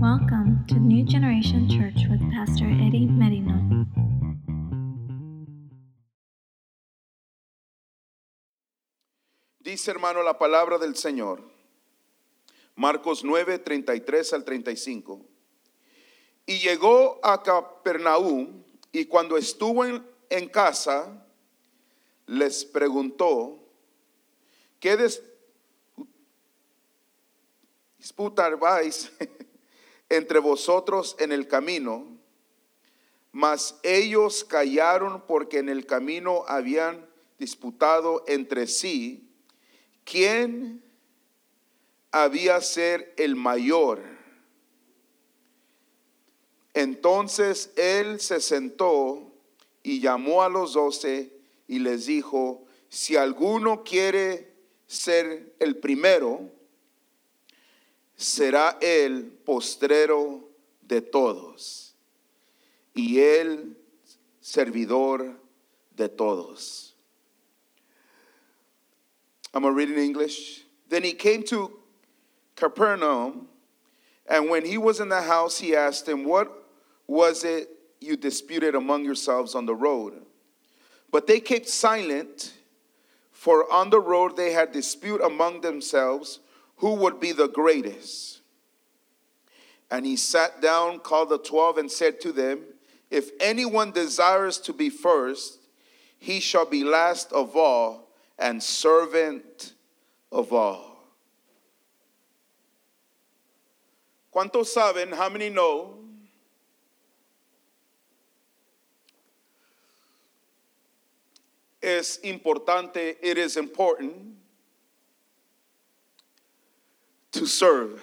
Welcome to New Generation Church with Pastor Eddie Merino. Dice hermano la palabra del Señor. Marcos 9, 33 al 35. Y llegó a Capernaum y cuando estuvo en, en casa, les preguntó, ¿qué des- disputabais entre vosotros en el camino? Mas ellos callaron porque en el camino habían disputado entre sí quién había ser el mayor. Entonces él se sentó y llamó a los doce y les dijo, si alguno quiere ser el primero, será el postrero de todos y el servidor de todos. I'm going to read in English. Then he came to Capernaum, and when he was in the house, he asked him, What was it you disputed among yourselves on the road? But they kept silent, for on the road they had dispute among themselves who would be the greatest. And he sat down, called the twelve, and said to them, If anyone desires to be first, he shall be last of all and servant of all. ¿Cuántos saben? How many know? Es importante, it is important to serve.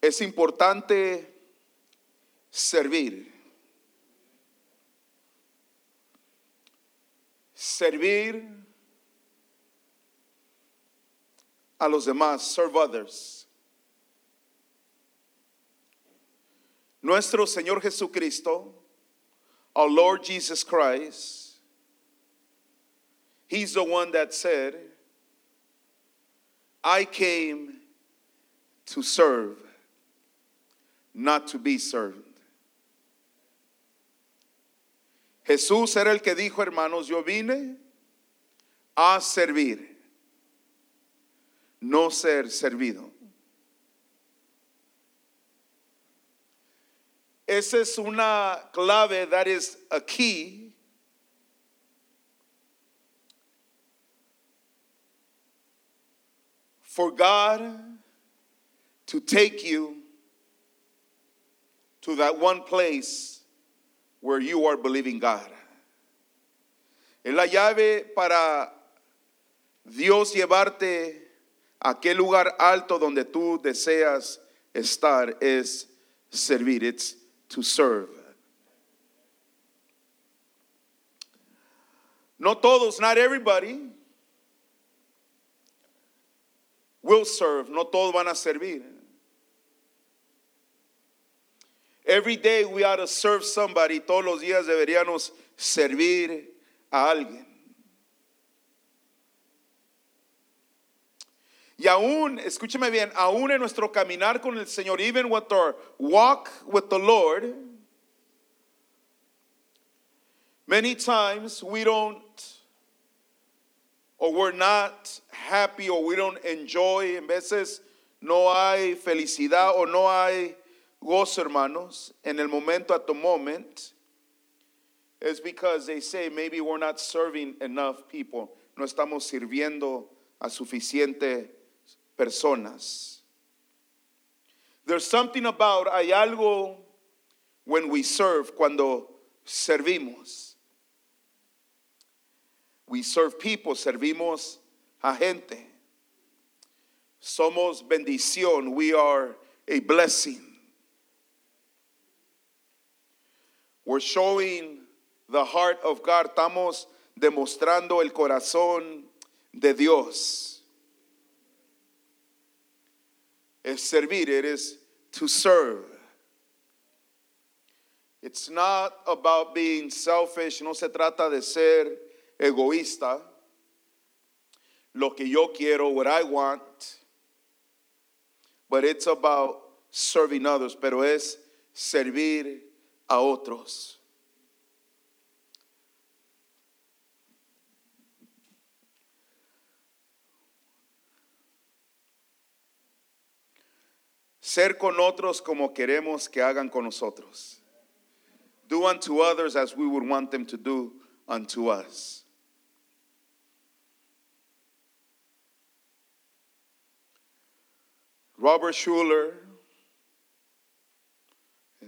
Es importante servir. Servir a los demás, serve others. Nuestro Señor Jesucristo, our Lord Jesus Christ, He's the one that said, I came to serve, not to be served. Jesús era el que dijo, hermanos, yo vine a servir, no ser servido. Esa es una clave, that is a key for God to take you to that one place where you are believing God. Es la llave para Dios llevarte a aquel lugar alto donde tú deseas estar es servir. It's to serve. No todos, not everybody will serve. No todos van a servir. Every day we ought to serve somebody. Todos los días deberíamos servir a alguien. Y aún, escúcheme bien, aún en nuestro caminar con el Señor, even with our walk with the Lord, many times we don't, or we're not happy, or we don't enjoy. En veces no hay felicidad o no hay gozo, hermanos, en el momento at the moment. It's because they say maybe we're not serving enough people. No estamos sirviendo a suficiente personas. There's something about, hay algo when we serve, cuando servimos. We serve people, servimos a gente. Somos bendición, we are a blessing. We're showing the heart of God, estamos demostrando el corazón de Dios. Es servir, it is to serve. It's not about being selfish, no se trata de ser egoísta. Lo que yo quiero, what I want. But it's about serving others, pero es servir a otros. Ser con otros como queremos que hagan con nosotros. Do unto others as we would want them to do unto us. Robert Schuller,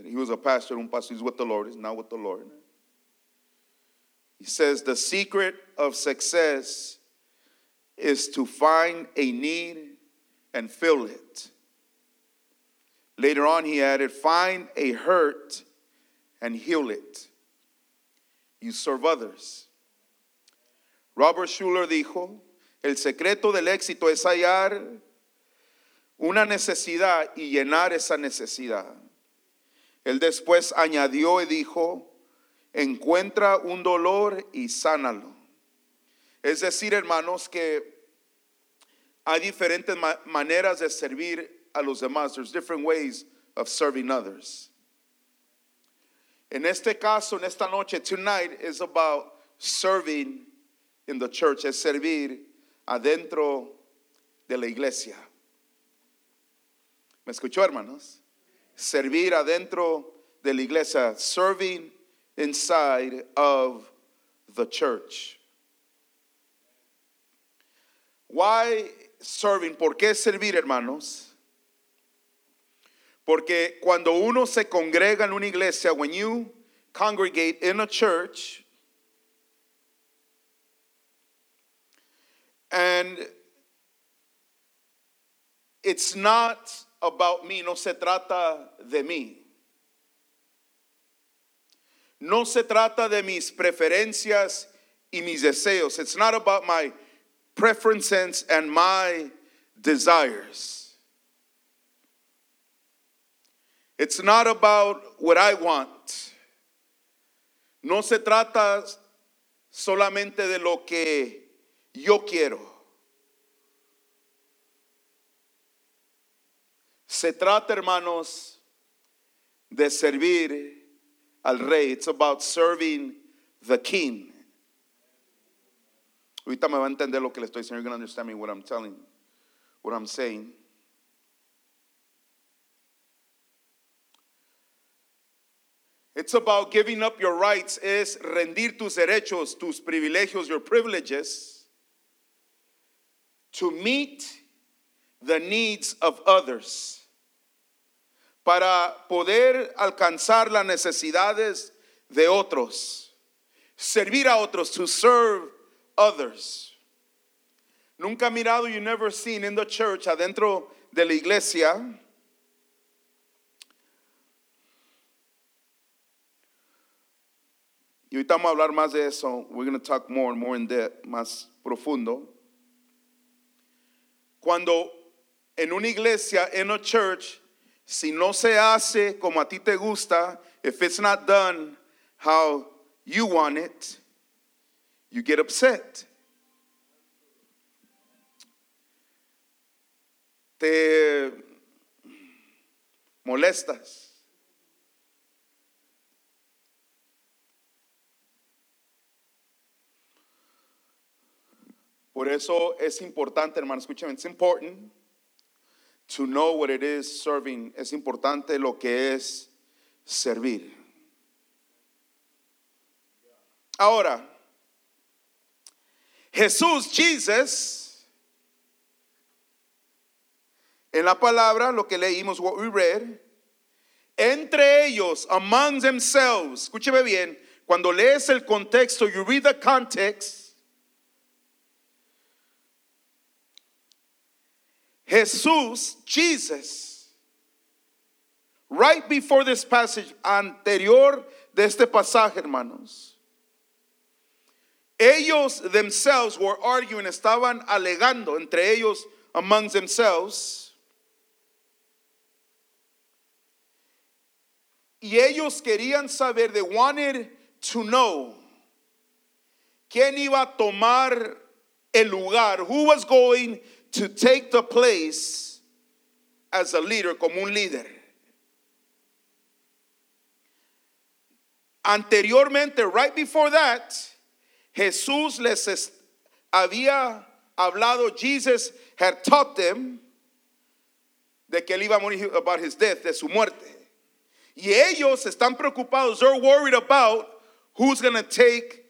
he was a pastor, un pastor, he's with the Lord, he's now with the Lord. He says, The secret of success is to find a need and fill it. Later on, he added, Find a hurt and heal it. You serve others. Robert Schuller dijo, El secreto del éxito es hallar una necesidad y llenar esa necesidad. Él después añadió y dijo, encuentra un dolor y sánalo. Es decir, hermanos, que hay diferentes maneras de servir a los demás. There's different ways of serving others. En este caso, en esta noche, tonight is about serving in the church, es servir adentro de la iglesia. ¿Me escuchó, hermanos? Servir adentro de la iglesia, serving inside of the church. Why serving? ¿Por qué servir, hermanos? Porque cuando uno se congrega en una iglesia, when you congregate in a church, and it's not about me, no se trata de mí. No se trata de mis preferencias y mis deseos. It's not about my preferences and my desires. It's not about what I want. No se trata solamente de lo que yo quiero. Se trata, hermanos, de servir al rey. It's about serving the king. Ahorita me va a entender lo que le estoy diciendo. You're going to understand me what I'm telling, what I'm saying. It's about giving up your rights, es rendir tus derechos, tus privilegios, your privileges, to meet the needs of others para poder alcanzar las necesidades de otros, servir a otros, to serve others. Nunca mirado, you never seen in the church, adentro de la iglesia, y ahorita vamos a hablar más de eso, we're going to talk more and more in depth, más profundo. Cuando en una iglesia, en a church, si no se hace como a ti te gusta, if it's not done how you want it, you get upset. Te molestas. Por eso es importante, hermano, escúchame, it's important to know what it is serving. Es importante lo que es servir. Ahora, Jesús, Jesus, en la palabra, lo que leímos, what we read, entre ellos, among themselves, escúcheme bien, cuando lees el contexto, you read the context, Jesús, Jesus, right before this passage, anterior de este pasaje, hermanos, ellos themselves were arguing, estaban alegando entre ellos among themselves. Y ellos querían saber, they wanted to know quién iba a tomar el lugar, who was going to take the place as a leader, como un líder. Anteriormente, right before that, Jesús les había hablado, Jesus had taught them de que él iba a morir about his death, de su muerte. Y ellos están preocupados, they're worried about who's going to take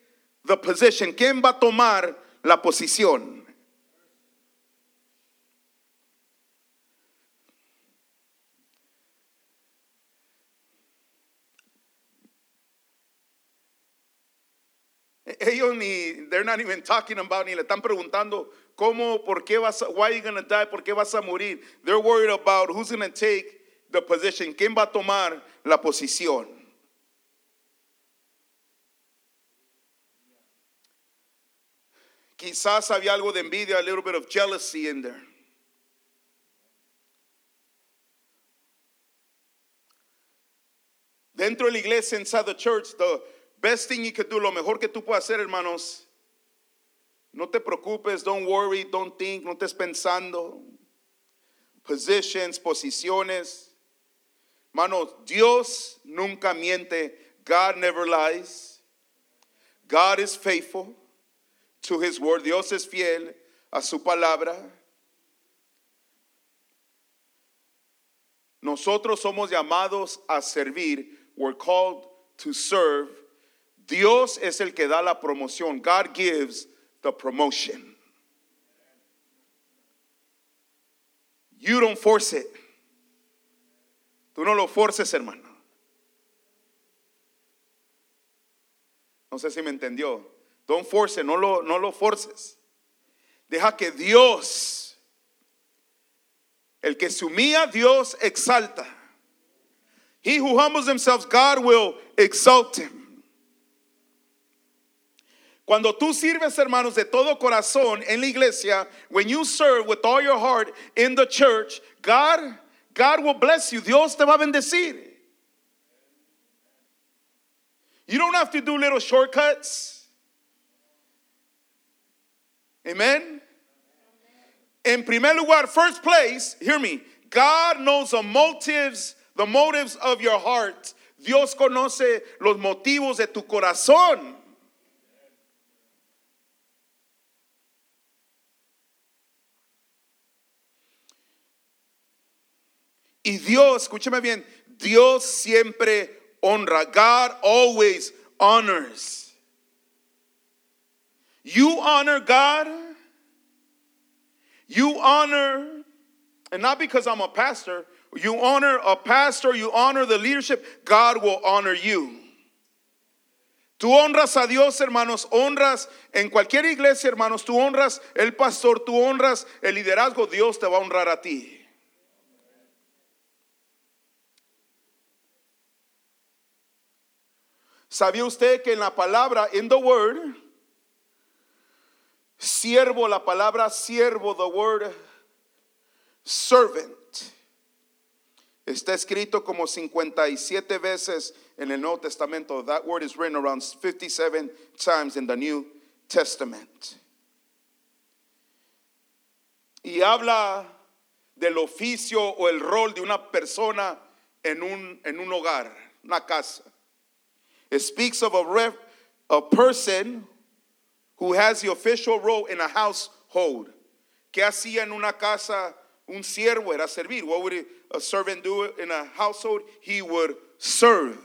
the position, quién va a tomar la posición. Ellos ni, they're not even talking about, ni le están preguntando cómo, por qué vas why are you going to die, por qué vas a morir. They're worried about who's going to take the position, quién va a tomar la posición. Quizás había algo de envidia, a little bit of jealousy in there. Dentro de la iglesia, inside the church, the best thing you could do, lo mejor que tú puedes hacer, hermanos, no te preocupes, don't worry, don't think, no estés pensando. Positions, posiciones. Hermanos, Dios nunca miente. God never lies. God is faithful to his word. Dios es fiel a su palabra. Nosotros somos llamados a servir. We're called to serve. Dios es el que da la promoción. God gives the promotion. You don't force it. Tú no lo forces, hermano. No sé si me entendió. Don't force it, no lo, no lo forces. Deja que Dios, el que se humilla, Dios exalta. He who humbles himself, God will exalt him. Cuando tú sirves, hermanos, de todo corazón en la iglesia, when you serve with all your heart in the church, God, God will bless you. Dios te va a bendecir. You don't have to do little shortcuts. Amen. In primer lugar, first place, hear me. God knows the motives, the motives of your heart. Dios conoce los motivos de tu corazón. Y Dios, escúcheme bien, Dios siempre honra. God always honors. You honor God. You honor, and not because I'm a pastor, you honor a pastor, you honor the leadership, God will honor you. Tú honras a Dios, hermanos, honras en cualquier iglesia, hermanos, tú honras el pastor, tú honras el liderazgo, Dios te va a honrar a ti. ¿Sabía usted que en la palabra, in the word, siervo, la palabra siervo, the word servant, está escrito como 57 veces en el Nuevo Testamento. That word is written around 57 times in the New Testament. Y habla del oficio o el rol de una persona en un, en un hogar, una casa. It speaks of a, ref, a person who has the official role in a household. ¿Qué hacía en una casa un siervo? Era servir. What would a servant do in a household? He would serve.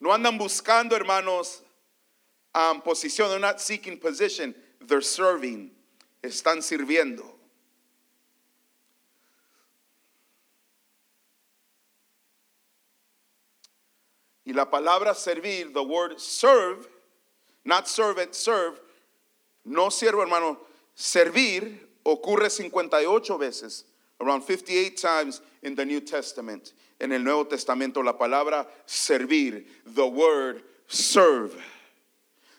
No andan buscando, hermanos, um, posición. They're not seeking position. They're serving. Están sirviendo. Y la palabra servir, the word serve, not servant, serve, no siervo, hermano, servir ocurre 58 veces, around 58 times in the New Testament. En el Nuevo Testamento la palabra servir, the word serve.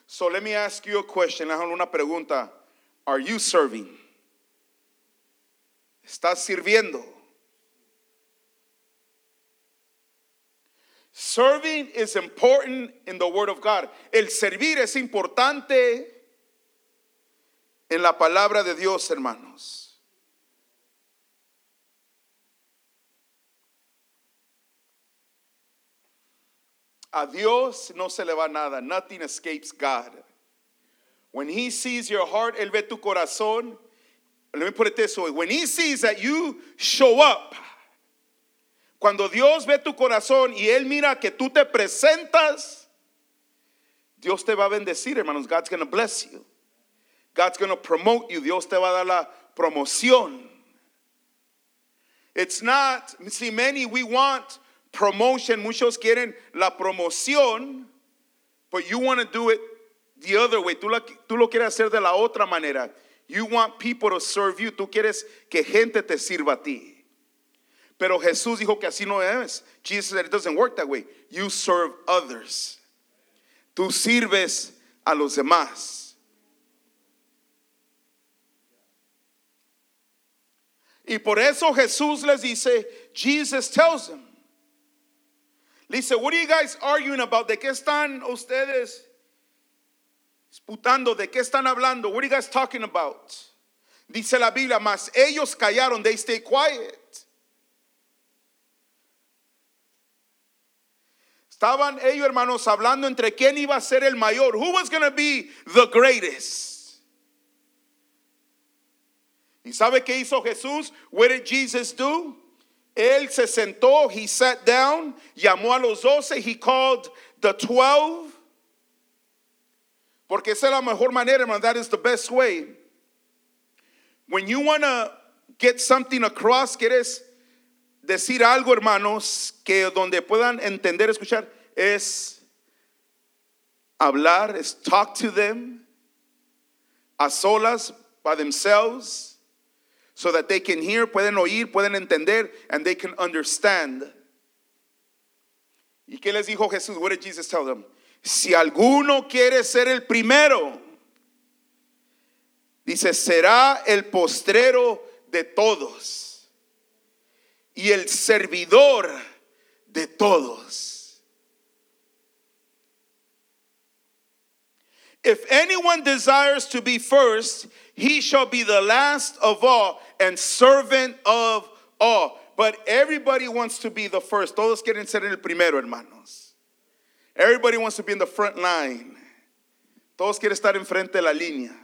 So let me ask you a question, una pregunta. Are you serving? ¿Estás sirviendo? Serving is important in the Word of God. El servir es importante en la palabra de Dios, hermanos. A Dios no se le va nada. Nothing escapes God. When He sees your heart, Él ve tu corazón. Let me put it this way. When He sees that you show up, cuando Dios ve tu corazón y Él mira que tú te presentas, Dios te va a bendecir, hermanos. God's going to bless you. God's going to promote you. Dios te va a dar la promoción. It's not, see, many we want promotion. Muchos quieren la promoción, but you want to do it the other way. Tú, tú lo quieres hacer de la otra manera. You want people to serve you. Tú quieres que gente te sirva a ti. Pero Jesús dijo que así no es. Jesus said it doesn't work that way. You serve others. Tú sirves a los demás. Y por eso Jesús les dice, Jesus tells them, le dice, what are you guys arguing about? ¿De qué están ustedes disputando? ¿De qué están hablando? What are you guys talking about? Dice la Biblia, mas ellos callaron, they stay quiet. Estaban ellos, hermanos, hablando entre quién iba a ser el mayor. Who was going to be the greatest? ¿Y sabe qué hizo Jesús? What did Jesus do? Él se sentó, he sat down, llamó a los doce, he called the twelve. Porque esa es la mejor manera, hermano. That is the best way. When you want to get something across, quieres decir algo, hermanos, que donde puedan entender, escuchar, es hablar, es talk to them a solas, by themselves, so that they can hear, pueden oír, pueden entender, and they can understand. ¿Y qué les dijo Jesús? What did Jesus tell them? Si alguno quiere ser el primero, dice, será el postrero de todos y el servidor de todos. If anyone desires to be first, he shall be the last of all and servant of all. But everybody wants to be the first. Todos quieren ser el primero, hermanos. Everybody wants to be in the front line. Todos quieren estar enfrente de la línea.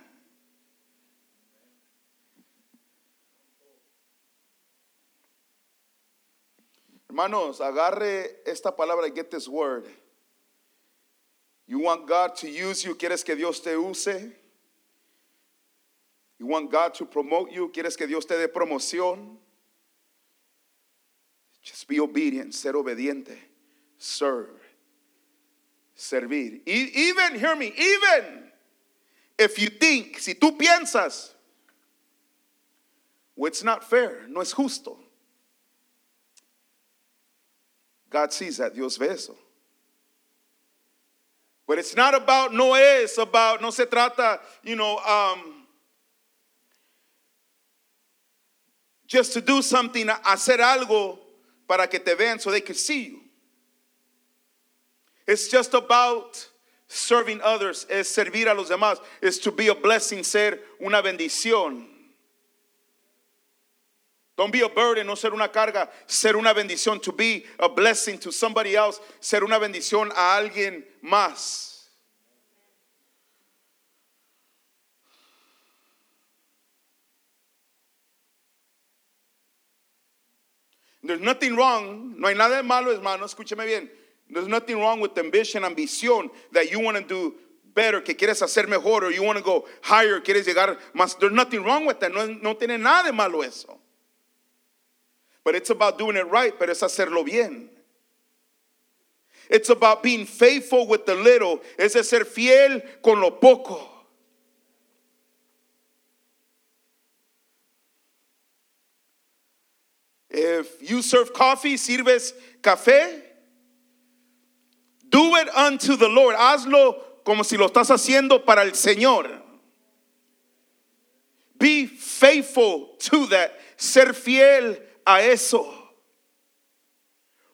Hermanos, agarre esta palabra, get this word. You want God to use you, quieres que Dios te use. You want God to promote you, quieres que Dios te dé promoción. Just be obedient, ser obediente, serve, servir. E- Even, hear me, even if you think, si tú piensas, well, it's not fair, no es justo. God sees that, Dios ve eso. But it's not about, no es about, no se trata, you know, um, just to do something, hacer algo para que te vean so they can see you. It's just about serving others, es servir a los demás, is to be a blessing, ser una bendición. Don't be a burden, no ser una carga, ser una bendición, to be a blessing to somebody else, ser una bendición a alguien más. There's nothing wrong, no hay nada de malo, hermano, escúcheme bien. There's nothing wrong with ambition, ambición, that you want to do better, que quieres hacer mejor, or you want to go higher, quieres llegar más. There's nothing wrong with that, no, no tiene nada de malo eso. But it's about doing it right, pero es hacerlo bien. It's about being faithful with the little, es de ser fiel con lo poco. If you serve coffee, sirves café, do it unto the Lord. Hazlo como si lo estás haciendo para el Señor. Be faithful to that. Ser fiel a eso.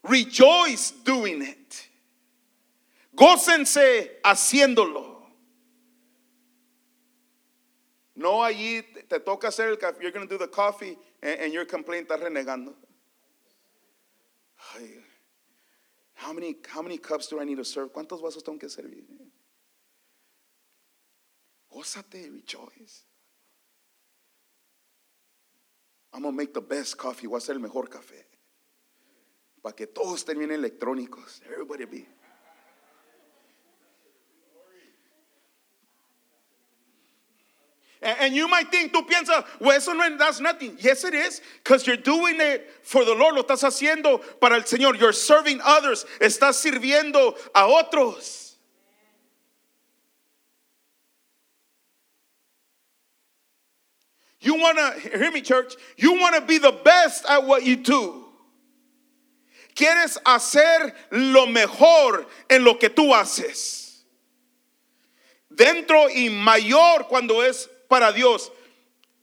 Rejoice doing it. Gócense haciéndolo. No allí te- toca hacer el café. You're going to do the coffee and, and you're complaining, estás renegando. How many, how many cups do I need to serve? ¿Cuántos vasos tengo que servir? Gózate, rejoice. I'm gonna make the best coffee. Voy a hacer el mejor café. Para que todos electrónicos. Everybody be. And, and you might think, tú piensas, well, eso no, that's nothing. Yes, it is, because you're doing it for the Lord. Lo estás haciendo para el Señor. You're serving others. Estás sirviendo a otros. You want to, hear me, church, you want to be the best at what you do. Quieres hacer lo mejor en lo que tú haces. Dentro y mayor cuando es para Dios,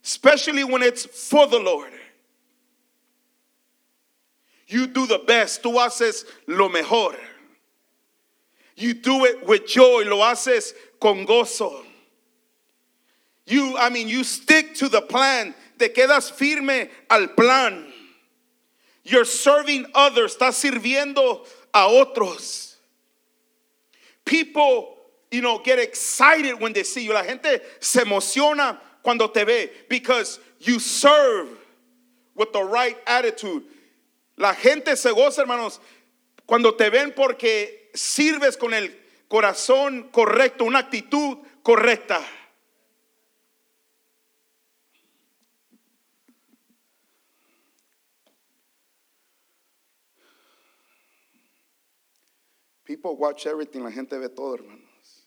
especially when it's for the Lord. You do the best, tú haces lo mejor. You do it with joy, lo haces con gozo. You, I mean, you stick to the plan, te quedas firme al plan. You're serving others, estás sirviendo a otros. People, you know, get excited when they see you. La gente se emociona cuando te ve because you serve with the right attitude. La gente se goza, hermanos, cuando te ven porque sirves con el corazón correcto, una actitud correcta. People watch everything, la gente ve todo, hermanos.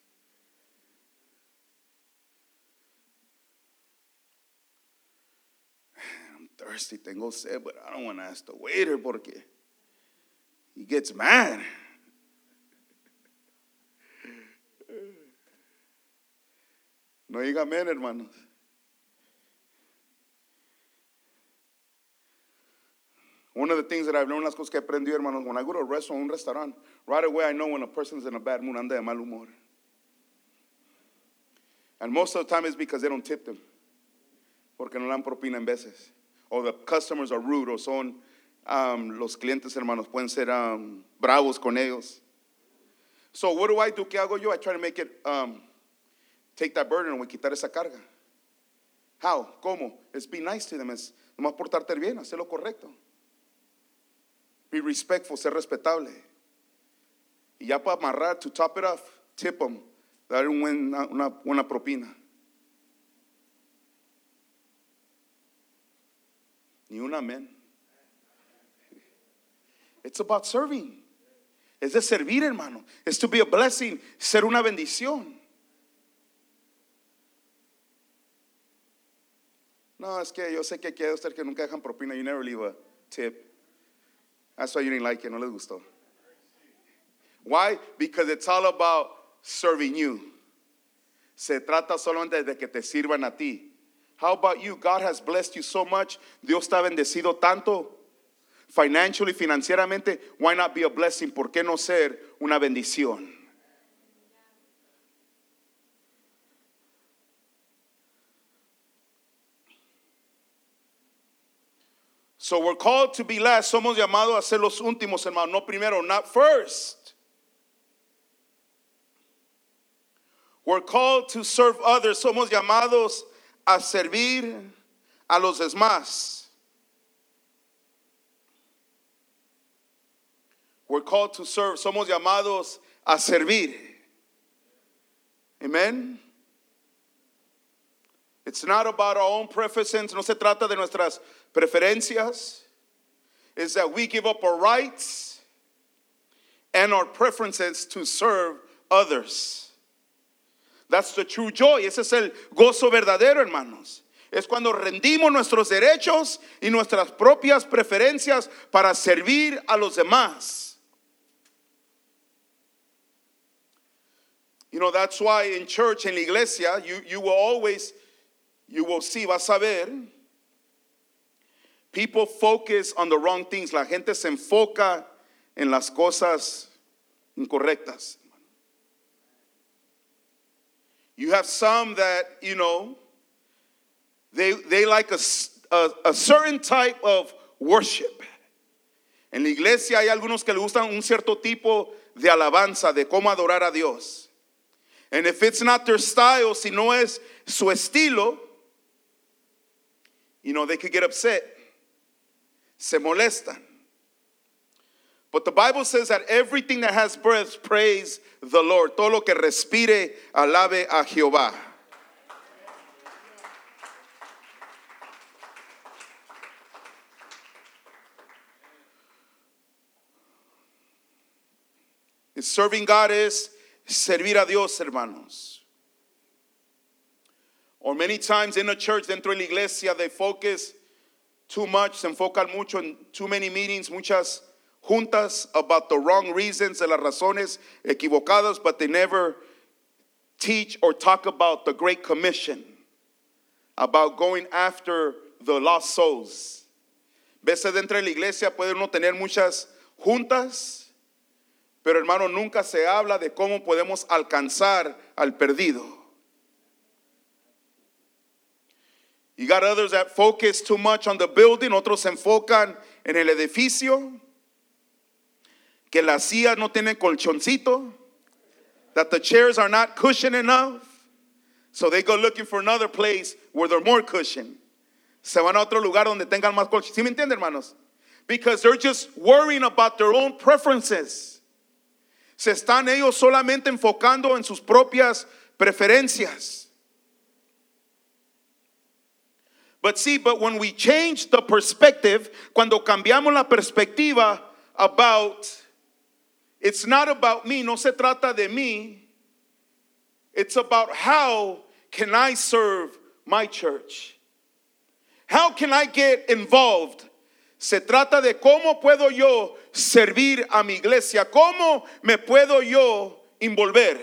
I'm thirsty, tengo sed, but I don't want to ask the waiter porque he gets mad. No diga amén, hermanos. One of the things that I've learned, las cosas que he aprendido, hermanos, when I go to a restaurant, un restaurant, right away I know when a person's in a bad mood, anda de mal humor. And most of the time it's because they don't tip them. Porque no dan propina en veces. Or the customers are rude, o son um, los clientes, hermanos, pueden ser um, bravos con ellos. So what do I do? ¿Qué hago yo? I try to make it, um, take that burden away, quitar esa carga. How? ¿Cómo? Es be nice to them. Es nomás portarte bien, hacer lo correcto. Be respectful, ser respetable. Y ya para amarrar, to top it off, tip them, dar una, una propina. Ni un amén. It's about serving. Es de servir, hermano. Es to be a blessing, ser una bendición. No, es que yo sé que hay ustedes que nunca dejan propina. You never leave a tip. That's why you didn't like it, no les gustó. Why? Because it's all about serving you. Se trata solamente de que te sirvan a ti. How about you? God has blessed you so much. Dios te ha bendecido tanto. Financially, financieramente, why not be a blessing? ¿Por qué no ser una bendición? So we're called to be last. Somos llamados a ser los últimos, hermano. No primero, not first. We're called to serve others. Somos llamados a servir a los demás. We're called to serve. Somos llamados a servir. Amen. It's not about our own preferences. No se trata de nuestras preferencias. is that we give up our rights and our preferences to serve others. That's the true joy. Ese es el gozo verdadero, hermanos. Es cuando rendimos nuestros derechos y nuestras propias preferencias para servir a los demás. You know, that's why in church, in la iglesia, you, you will always, you will see, vas a ver, people focus on the wrong things. La gente se enfoca en las cosas incorrectas. You have some that, you know, they, they like a a certain type of worship. En la iglesia hay algunos que le gustan un cierto tipo de alabanza, de cómo adorar a Dios. And if it's not their style, si no es su estilo, you know, they could get upset. Se molestan. But the Bible says that everything that has breath praise the Lord. Todo lo que respire, alabe a Jehová. Serving God es servir a Dios, hermanos. Or many times in a church, dentro de la iglesia, they focus too much, se enfocan mucho en too many meetings, muchas juntas about the wrong reasons, de las razones equivocadas, but they never teach or talk about the Great Commission, about going after the lost souls. Veces dentro de la iglesia puede uno tener muchas juntas, pero hermano, nunca se habla de cómo podemos alcanzar al perdido. You got others that focus too much on the building, otros se enfocan en el edificio, que las sillas no tienen colchoncito, that the chairs are not cushioned enough, so they go looking for another place where they're more cushion. Se van a otro lugar donde tengan más colchón. ¿Sí me entienden, hermanos? Because they're just worrying about their own preferences. Se están ellos solamente enfocando en sus propias preferencias. But see, but when we change the perspective, cuando cambiamos la perspectiva about, it's not about me, no se trata de mí, it's about how can I serve my church? How can I get involved? Se trata de cómo puedo yo servir a mi iglesia, cómo me puedo yo envolver.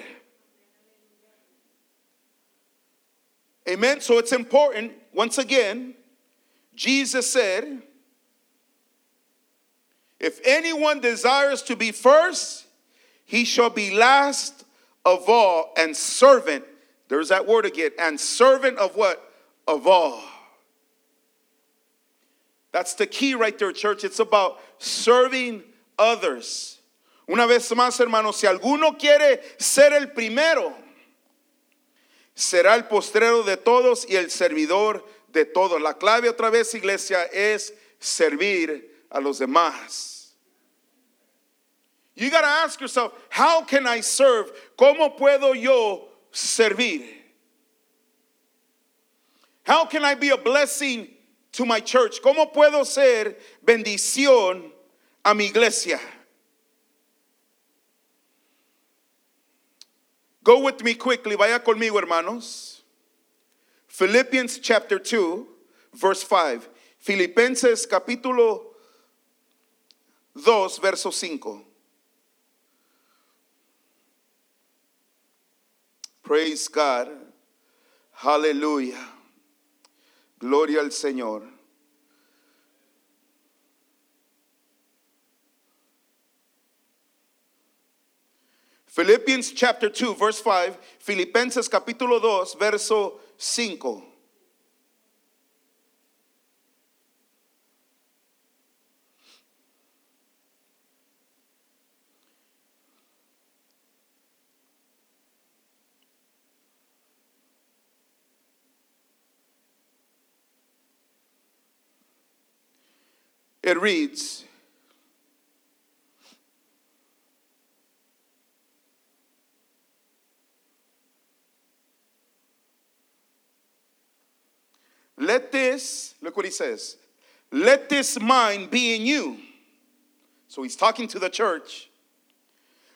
Amen. So it's important, once again, Jesus said, if anyone desires to be first, he shall be last of all and servant. There's that word again. And servant of what? Of all. That's the key right there, church. It's about serving others. Una vez más, hermanos, si alguno quiere ser el primero, será el postrero de todos y el servidor de todos. La clave otra vez, iglesia, es servir a los demás. You got to ask yourself, how can I serve? ¿Cómo puedo yo servir? How can I be a blessing to my church? ¿Cómo puedo ser bendición a mi iglesia? Go with me quickly, vaya conmigo, hermanos. Philippians chapter 2, verse 5. Filipenses capítulo 2, verso 5. Praise God. Hallelujah. Gloria al Señor. Philippians chapter 2, verse 5, Filipenses capítulo 2, verso 5. It reads, Let this, look what he says, let this mind be in you. So he's talking to the church,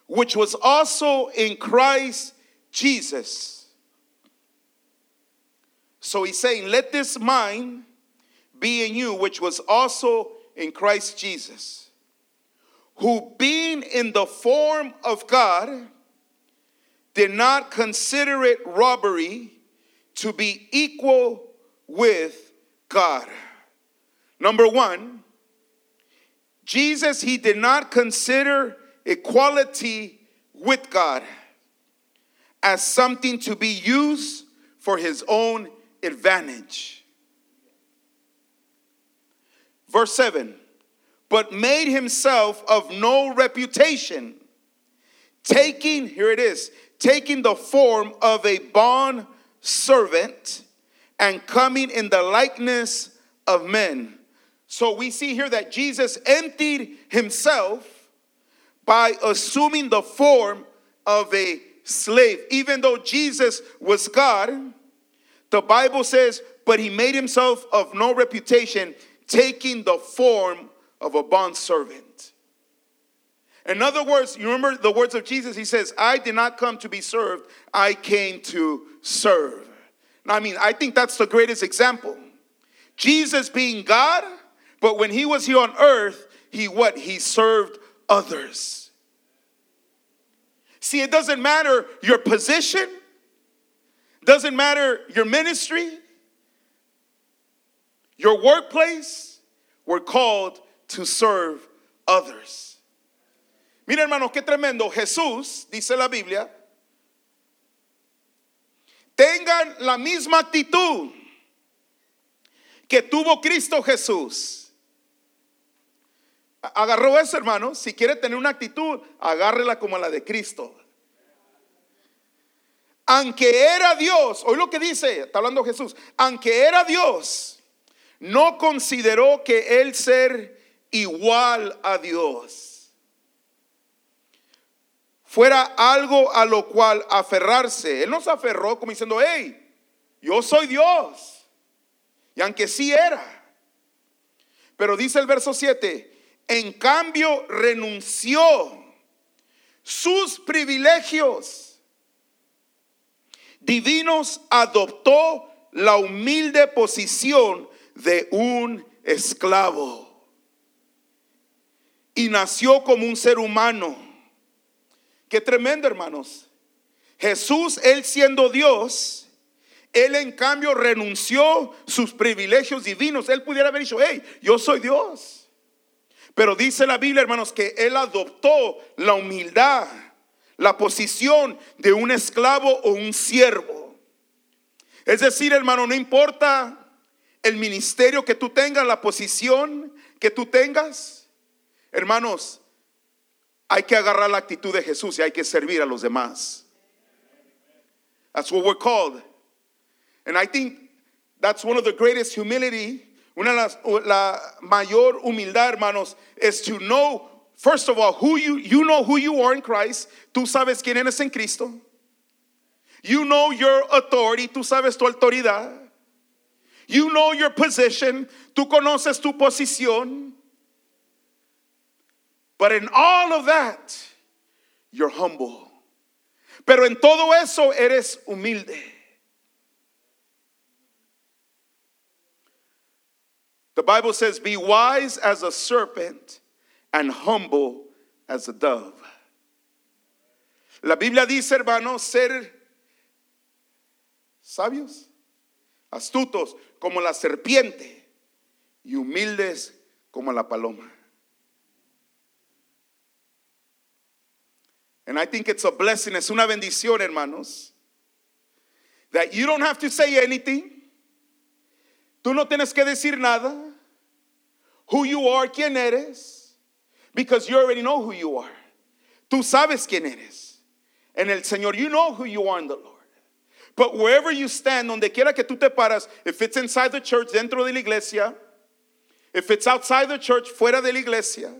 which was also in Christ Jesus. So he's saying, let this mind be in you, which was also in Christ Jesus, who being in the form of God, did not consider it robbery to be equal with God. Number one, Jesus, he did not consider equality with God as something to be used for his own advantage. Verse 7 but made himself of no reputation, taking, here it is, taking the form of a bond servant and coming in the likeness of men. So we see here that Jesus emptied himself by assuming the form of a slave. Even though Jesus was God, the Bible says, but he made himself of no reputation, taking the form of a bond servant. In other words, you remember the words of Jesus? He says, I did not come to be served, I came to serve. I mean, I think that's the greatest example. Jesus being God, but when he was here on earth, he what? He served others. See, it doesn't matter your position, doesn't matter your ministry, your workplace, we're called to serve others. Mira, hermanos, qué tremendo. Jesús, dice la Biblia, tengan la misma actitud que tuvo Cristo Jesús. Agarró eso, hermano. Si quiere tener una actitud, agárrela como la de Cristo. Aunque era Dios, hoy lo que dice, está hablando Jesús, aunque era Dios, no consideró que él ser igual a Dios fuera algo a lo cual aferrarse. Él no se aferró como diciendo, hey, yo soy Dios. Y aunque sí era. Pero dice el verso 7, en cambio renunció sus privilegios divinos, adoptó la humilde posición de un esclavo y nació como un ser humano. Qué tremendo, hermanos. Jesús, él siendo Dios, él en cambio renunció sus privilegios divinos. Él pudiera haber dicho, hey, yo soy Dios. Pero dice la Biblia, hermanos, que él adoptó la humildad, la posición de un esclavo o un siervo. Es decir, hermano, no importa el ministerio que tú tengas, la posición que tú tengas, hermanos, hay que agarrar la actitud de Jesús y hay que servir a los demás. That's what we're called. And I think that's one of the greatest humility, una de las la mayor humildad, hermanos, is to know first of all who you you know who you are in Christ. Tú sabes quién eres en Cristo. You know your authority, tú sabes tu autoridad. You know your position, tú conoces tu posición. But in all of that, you're humble. Pero en todo eso eres humilde. The Bible says, Be wise as a serpent and humble as a dove. La Biblia dice, hermano, ser sabios, astutos como la serpiente y humildes como la paloma. And I think it's a blessing, es una bendición, hermanos, that you don't have to say anything. Tú no tienes que decir nada. Who you are, quién eres, because you already know who you are. Tú sabes quién eres. En el Señor, you know who you are in the Lord. But wherever you stand, donde quiera que tú te paras, if it's inside the church, dentro de la iglesia, if it's outside the church, fuera de la iglesia,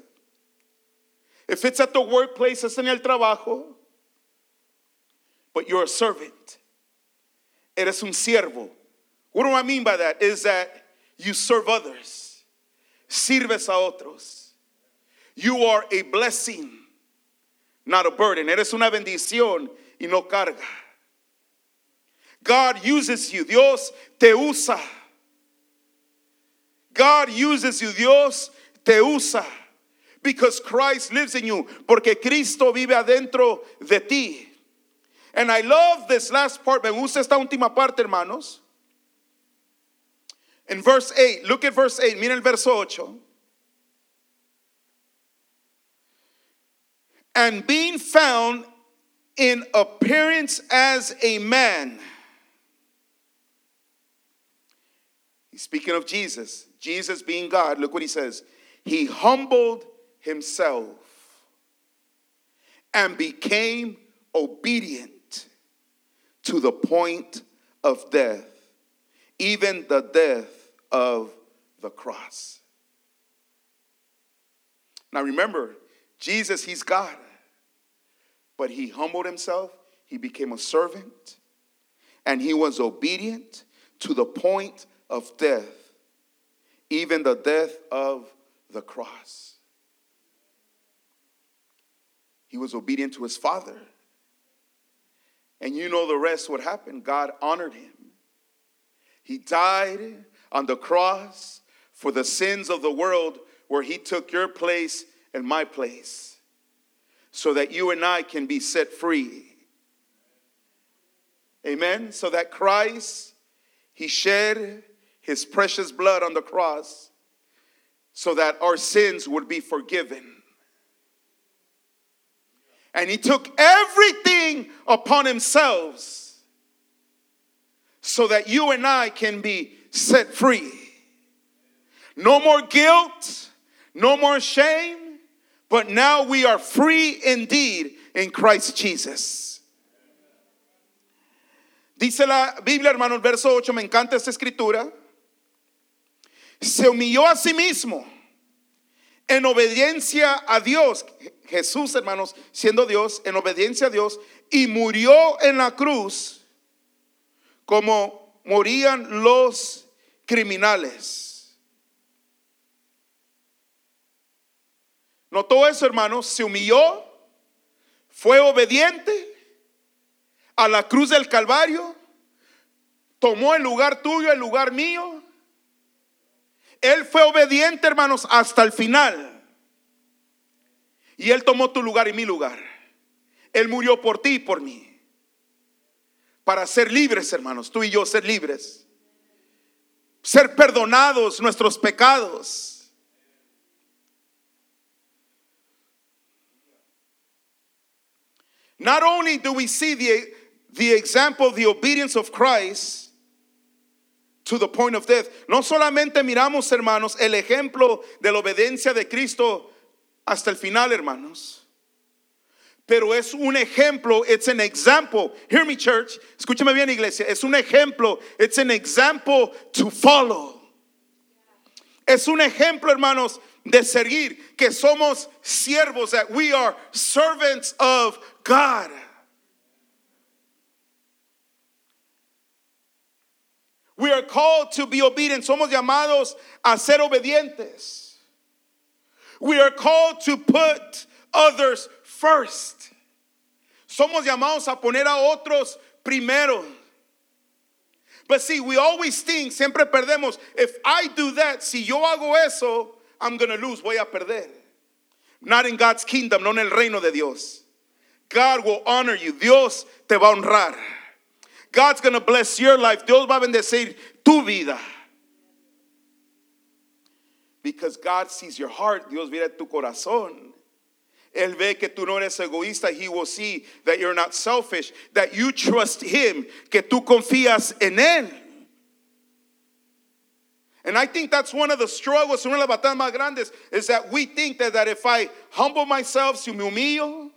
if it's at the workplace, es en el trabajo, but you're a servant. Eres un siervo. What do I mean by that? Is that you serve others, sirves a otros. You are a blessing, not a burden. Eres una bendición y no carga. God uses you. Dios te usa. God uses you. Dios te usa. Because Christ lives in you. Porque Cristo vive adentro de ti. And I love this last part. Me gusta esta última parte, hermanos. In verse 8, look at verse 8. Mira el verso 8. And being found in appearance as a man. He's speaking of Jesus. Jesus being God, look what he says. he humbled himself and became obedient to the point of death, even the death of the cross. Now remember, Jesus, he's God, but he humbled himself, he became a servant, and he was obedient to the point of death, even the death of the cross. He was obedient to his father. And you know the rest what happened. God honored him. He died on the cross for the sins of the world, where he took your place and my place, so that you and I can be set free. Amen. So that Christ, he shed his precious blood on the cross so that our sins would be forgiven. And he took everything upon himself so that you and I can be set free. No more guilt, no more shame, but now we are free indeed in Christ Jesus. Dice la Biblia, hermano, el verso 8, me encanta esta escritura. Se humilló a sí mismo en obediencia a Dios. Jesús, hermanos, siendo Dios, en obediencia a Dios, y murió en la cruz como morían los criminales. ¿Notó eso, hermanos? Se humilló, fue obediente a la cruz del Calvario, tomó el lugar tuyo, el lugar mío. Él fue obediente, hermanos, hasta el final. Y Él tomó tu lugar y mi lugar. Él murió por ti y por mí. Para ser libres, hermanos, tú y yo ser libres. Ser perdonados nuestros pecados. Not only do we see the, the example the obedience of Christ to the point of death, no solamente miramos, hermanos, el ejemplo de la obediencia de Cristo hasta el final, hermanos. Pero es un ejemplo, it's an example. Hear me, church. Escúchame bien, iglesia. Es un ejemplo, it's an example to follow. Es un ejemplo, hermanos, de seguir que somos siervos, that we are servants of God. We are called to be obedient. Somos llamados a ser obedientes. We are called to put others first. Somos llamados a poner a otros primero. But see, we always think, siempre perdemos, if I do that, si yo hago eso, I'm going to lose, voy a perder. Not in God's kingdom, no en el reino de Dios. God will honor you. Dios te va a honrar. God's going to bless your life. Dios va a bendecir tu vida. Because God sees your heart. Dios mira tu corazón. Él ve que tú no eres egoísta. He will see that you're not selfish, that you trust Him, que tú confías en Él. And I think that's one of the struggles, una de las batallas más grandes, is that we think that, that if I humble myself, si me humillo,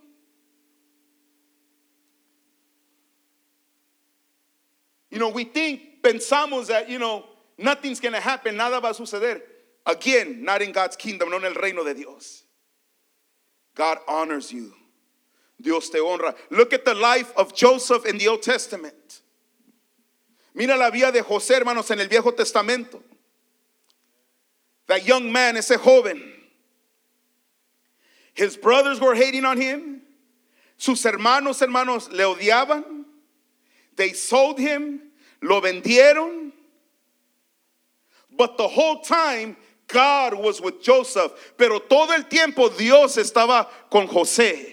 you know, we think, pensamos that, you know, nothing's going to happen, nada va a suceder. Again, not in God's kingdom, no en el reino de Dios. God honors you. Dios te honra. Look at the life of Joseph in the Old Testament. Mira la vida de José, hermanos, en el Viejo Testamento. That young man, ese joven. His brothers were hating on him. Sus hermanos, hermanos, le odiaban. They sold him. Lo vendieron. But the whole time, God was with Joseph. Pero todo el tiempo Dios estaba con José.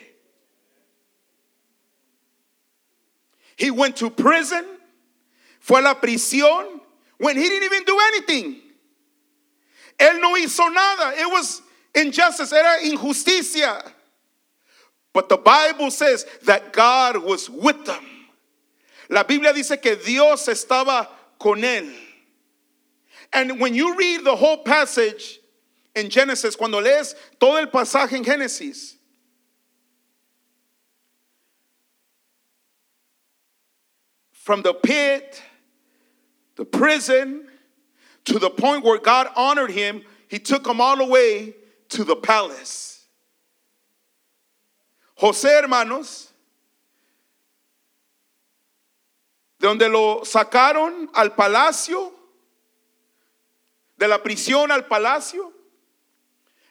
He went to prison. Fue a la prisión when he didn't even do anything. Él no hizo nada. It was injustice. Era injusticia. But the Bible says that God was with them. La Biblia dice que Dios estaba con él. And when you read the whole passage in Génesis, cuando lees todo el pasaje en Génesis, from the pit, the prison, to the point where God honored him, he took him all the way to the palace. José, hermanos, de donde lo sacaron al palacio, de la prisión al palacio,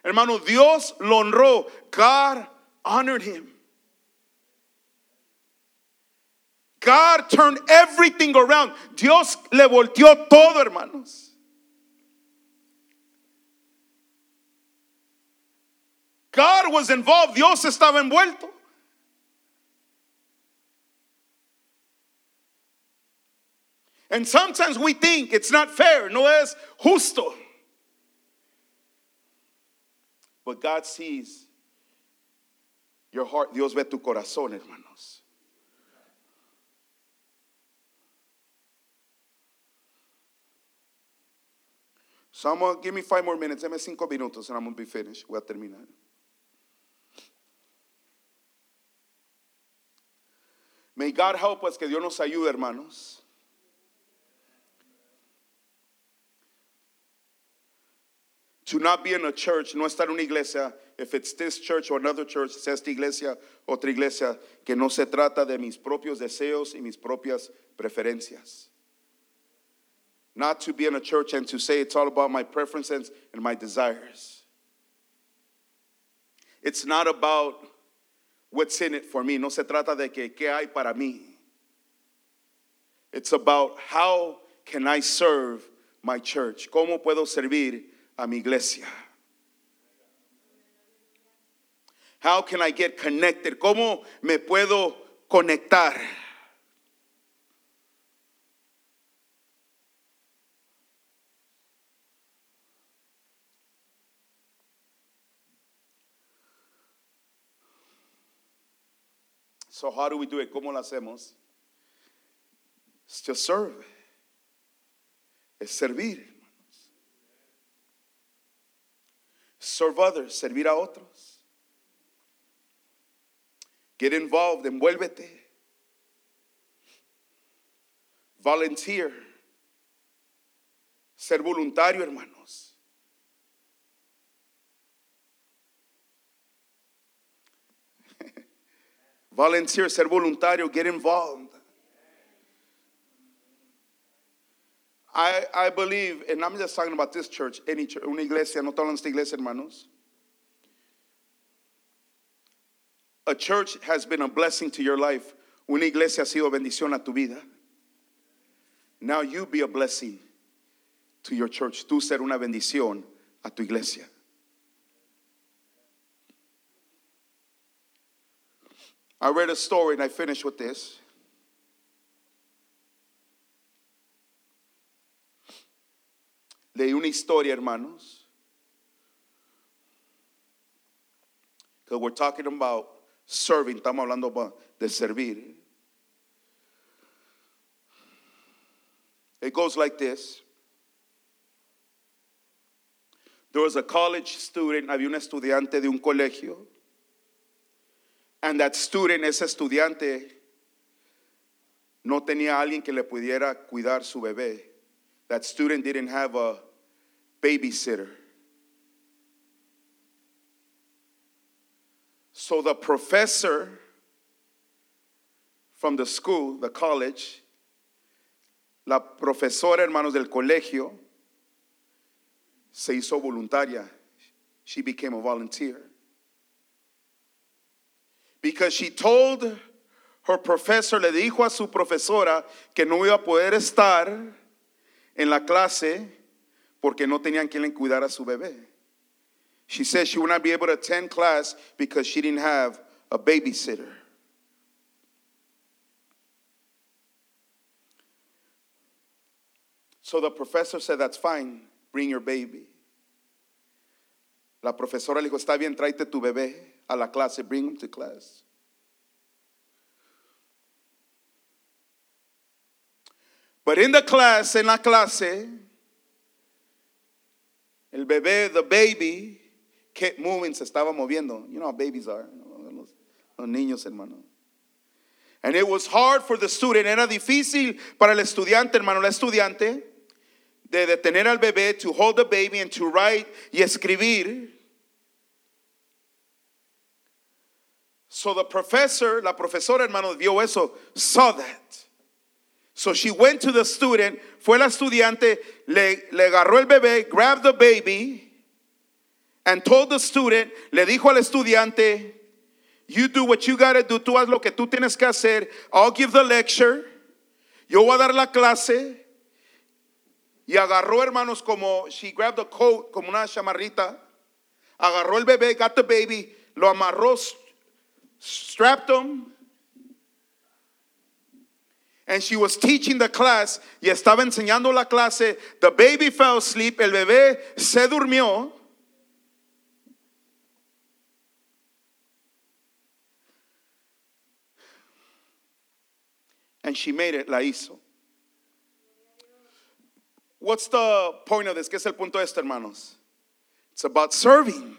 hermano, Dios lo honró. God honored him. God turned everything around. Dios le volteó todo, hermanos. God was involved. Dios estaba envuelto. And sometimes we think it's not fair, no es justo. But God sees your heart. Dios ve tu corazón, hermanos. So I'm gonna give me five more minutes. Deme cinco minutos and I'm gonna be finished. Voy a terminar. May God help us, que Dios nos ayude, hermanos. To not be in a church, no estar en una iglesia, if it's this church or another church, sea esta iglesia, otra iglesia, que no se trata de mis propios deseos y mis propias preferencias. Not to be in a church and to say it's all about my preferences and my desires. It's not about what's in it for me. No se trata de que qué hay para mí. It's about how can I serve my church? ¿Cómo puedo servir a mi iglesia? How can I get connected? ¿Cómo me puedo conectar? So how do we do it? ¿Cómo lo hacemos? It's to serve. Es servir, hermanos. Serve others, servir a otros. Get involved, envuélvete. Volunteer. Ser voluntario, hermanos. Volunteer, ser voluntario, get involved. I, I believe, and I'm just talking about this church, any church, una iglesia, no hablando de esta iglesia, hermanos. A church has been a blessing to your life. Una iglesia ha sido bendición a tu vida. Now you be a blessing to your church. Tú ser una bendición a tu iglesia. I read a story and I finished with this. Leí una historia, hermanos. Because we're talking about serving, estamos hablando de servir. It goes like this. There was a college student, había un estudiante de un colegio. And that student, ese estudiante, no tenía alguien que le pudiera cuidar su bebé. That student didn't have a babysitter. So the professor from the school, the college, la profesora, hermanos del colegio, se hizo voluntaria. She became a volunteer. Because she told her professor, le dijo a su profesora que no iba a poder estar en la clase porque no tenían quien le a su bebé. She said she would not be able to attend class because she didn't have a babysitter. So the professor said, That's fine, bring your baby. La profesora le dijo, Está bien, tráete tu bebé a la clase, bring him to class. But in the class, en la clase, El bebé, the baby, kept moving, se estaba moviendo. You know how babies are. Los, los niños, hermano. And it was hard for the student. Era difícil para el estudiante, hermano, la estudiante, de detener al bebé, to hold the baby and to write y escribir. So the professor, la profesora, hermano, vio eso, saw that. So she went to the student, fue la estudiante, le, le agarró el bebé, grabbed the baby, and told the student, le dijo al estudiante, you do what you gotta do, tú haz lo que tú tienes que hacer, I'll give the lecture, yo voy a dar la clase, y agarró, hermanos, como, she grabbed a coat, como una chamarrita, agarró el bebé, got the baby, lo amarró, strapped him, and she was teaching the class y estaba enseñando la clase. The baby fell asleep, el bebé se durmió. And she made it, la hizo. What's the point of this? ¿Qué es el punto de esto, hermanos? It's about serving.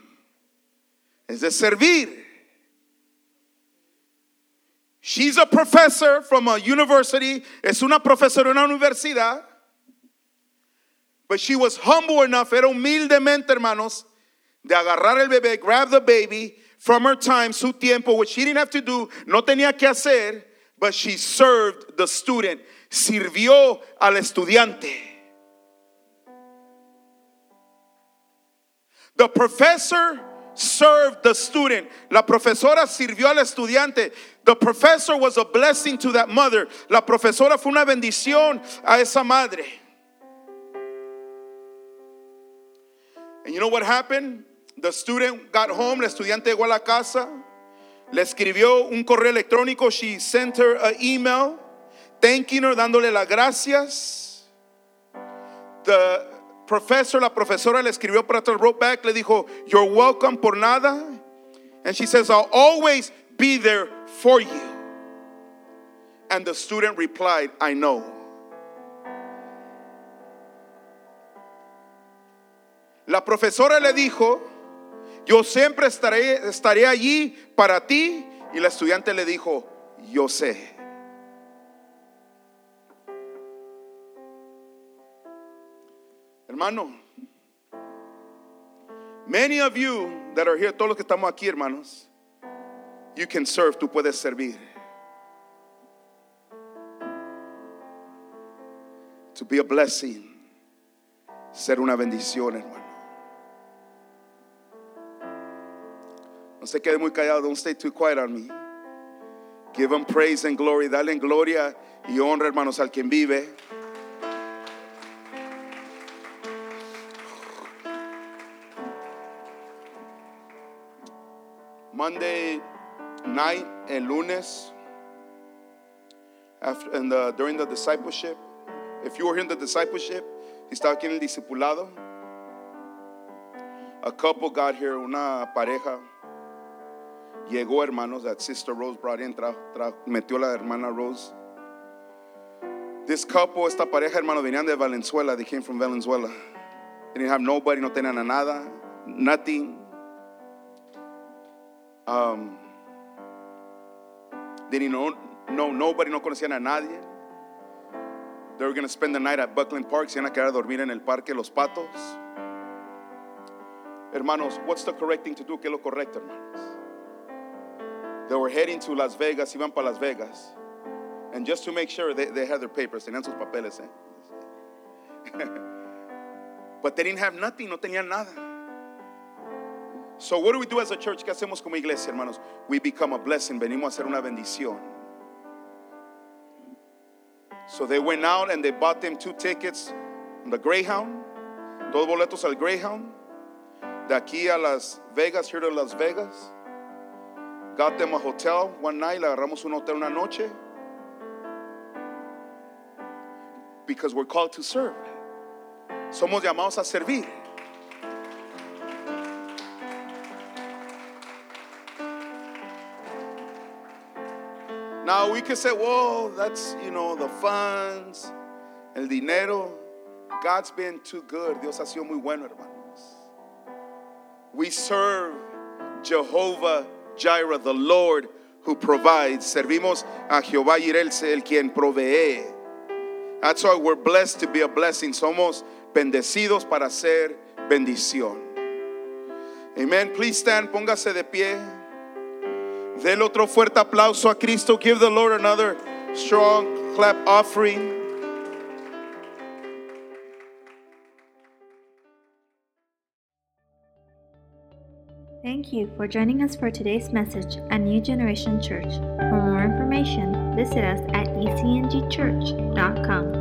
Es de servir. She's a professor from a university. Es una profesora en una universidad. But she was humble enough, era humildemente, hermanos, de agarrar el bebé, grab the baby from her time, su tiempo, which she didn't have to do, no tenía que hacer, but she served the student, sirvió al estudiante. The professor served the student. La profesora sirvió al estudiante. The professor was a blessing to that mother. La profesora fue una bendición a esa madre. And you know what happened? The student got home, el estudiante llegó a la casa, le escribió un correo electrónico, she sent her an email, thanking her, dándole las gracias. The professor, la profesora le escribió para atrás, wrote back, le dijo, you're welcome por nada. And she says, I'll always be there for you. And the student replied, I know. La profesora le dijo, yo siempre estaré, estaré allí para ti. Y la estudiante le dijo, yo sé. Hermano, many of you that are here, todos los que estamos aquí, hermanos, you can serve, tú puedes servir. To be a blessing, ser una bendición, hermano. No se quede muy callado, don't stay too quiet on me. Give him praise and glory, dale en gloria y honra, hermanos, al quien vive. Monday night and lunes, after, and during the discipleship, if you were here in the discipleship, estaba aquí en el discipulado, a couple got here, una pareja, llegó hermanos, that sister Rose brought in, metió la hermana Rose. This couple, esta pareja hermano, venían de Valenzuela, they came from Valenzuela. They didn't have nobody, no tenían nada, nothing. Um, didn't know, know nobody, no conocían a nadie. They were going to spend the night at Buckland Park, se iban a quedar a dormir en el parque Los Patos. Hermanos, what's the correct thing to do? ¿Qué es lo correcto, hermanos? They were heading to Las Vegas, iban para Las Vegas. And just to make sure, they, they had their papers, tenían sus papeles. Eh? but they didn't have nothing, no tenían nada. So what do we do as a church? ¿Qué hacemos como iglesia, hermanos? We become a blessing, venimos a hacer una bendición. So they went out and they bought them two tickets on the Greyhound, dos boletos al Greyhound, de aquí a Las Vegas, here to Las Vegas. Got them a hotel one night, le agarramos un hotel una noche. Because we're called to serve. Somos llamados a servir. Now we can say, well, that's, you know, the funds, el dinero. God's been too good. Dios ha sido muy bueno, hermanos. We serve Jehovah Jireh, the Lord who provides. Servimos a Jehová Jireh, el quien provee. That's why we're blessed to be a blessing. Somos bendecidos para ser bendición. Amen. Please stand, póngase de pie. Del otro fuerte aplauso a Cristo. Give the Lord another strong clap offering. Thank you for joining us for today's message at New Generation Church. For more information, visit us at ecngchurch.com.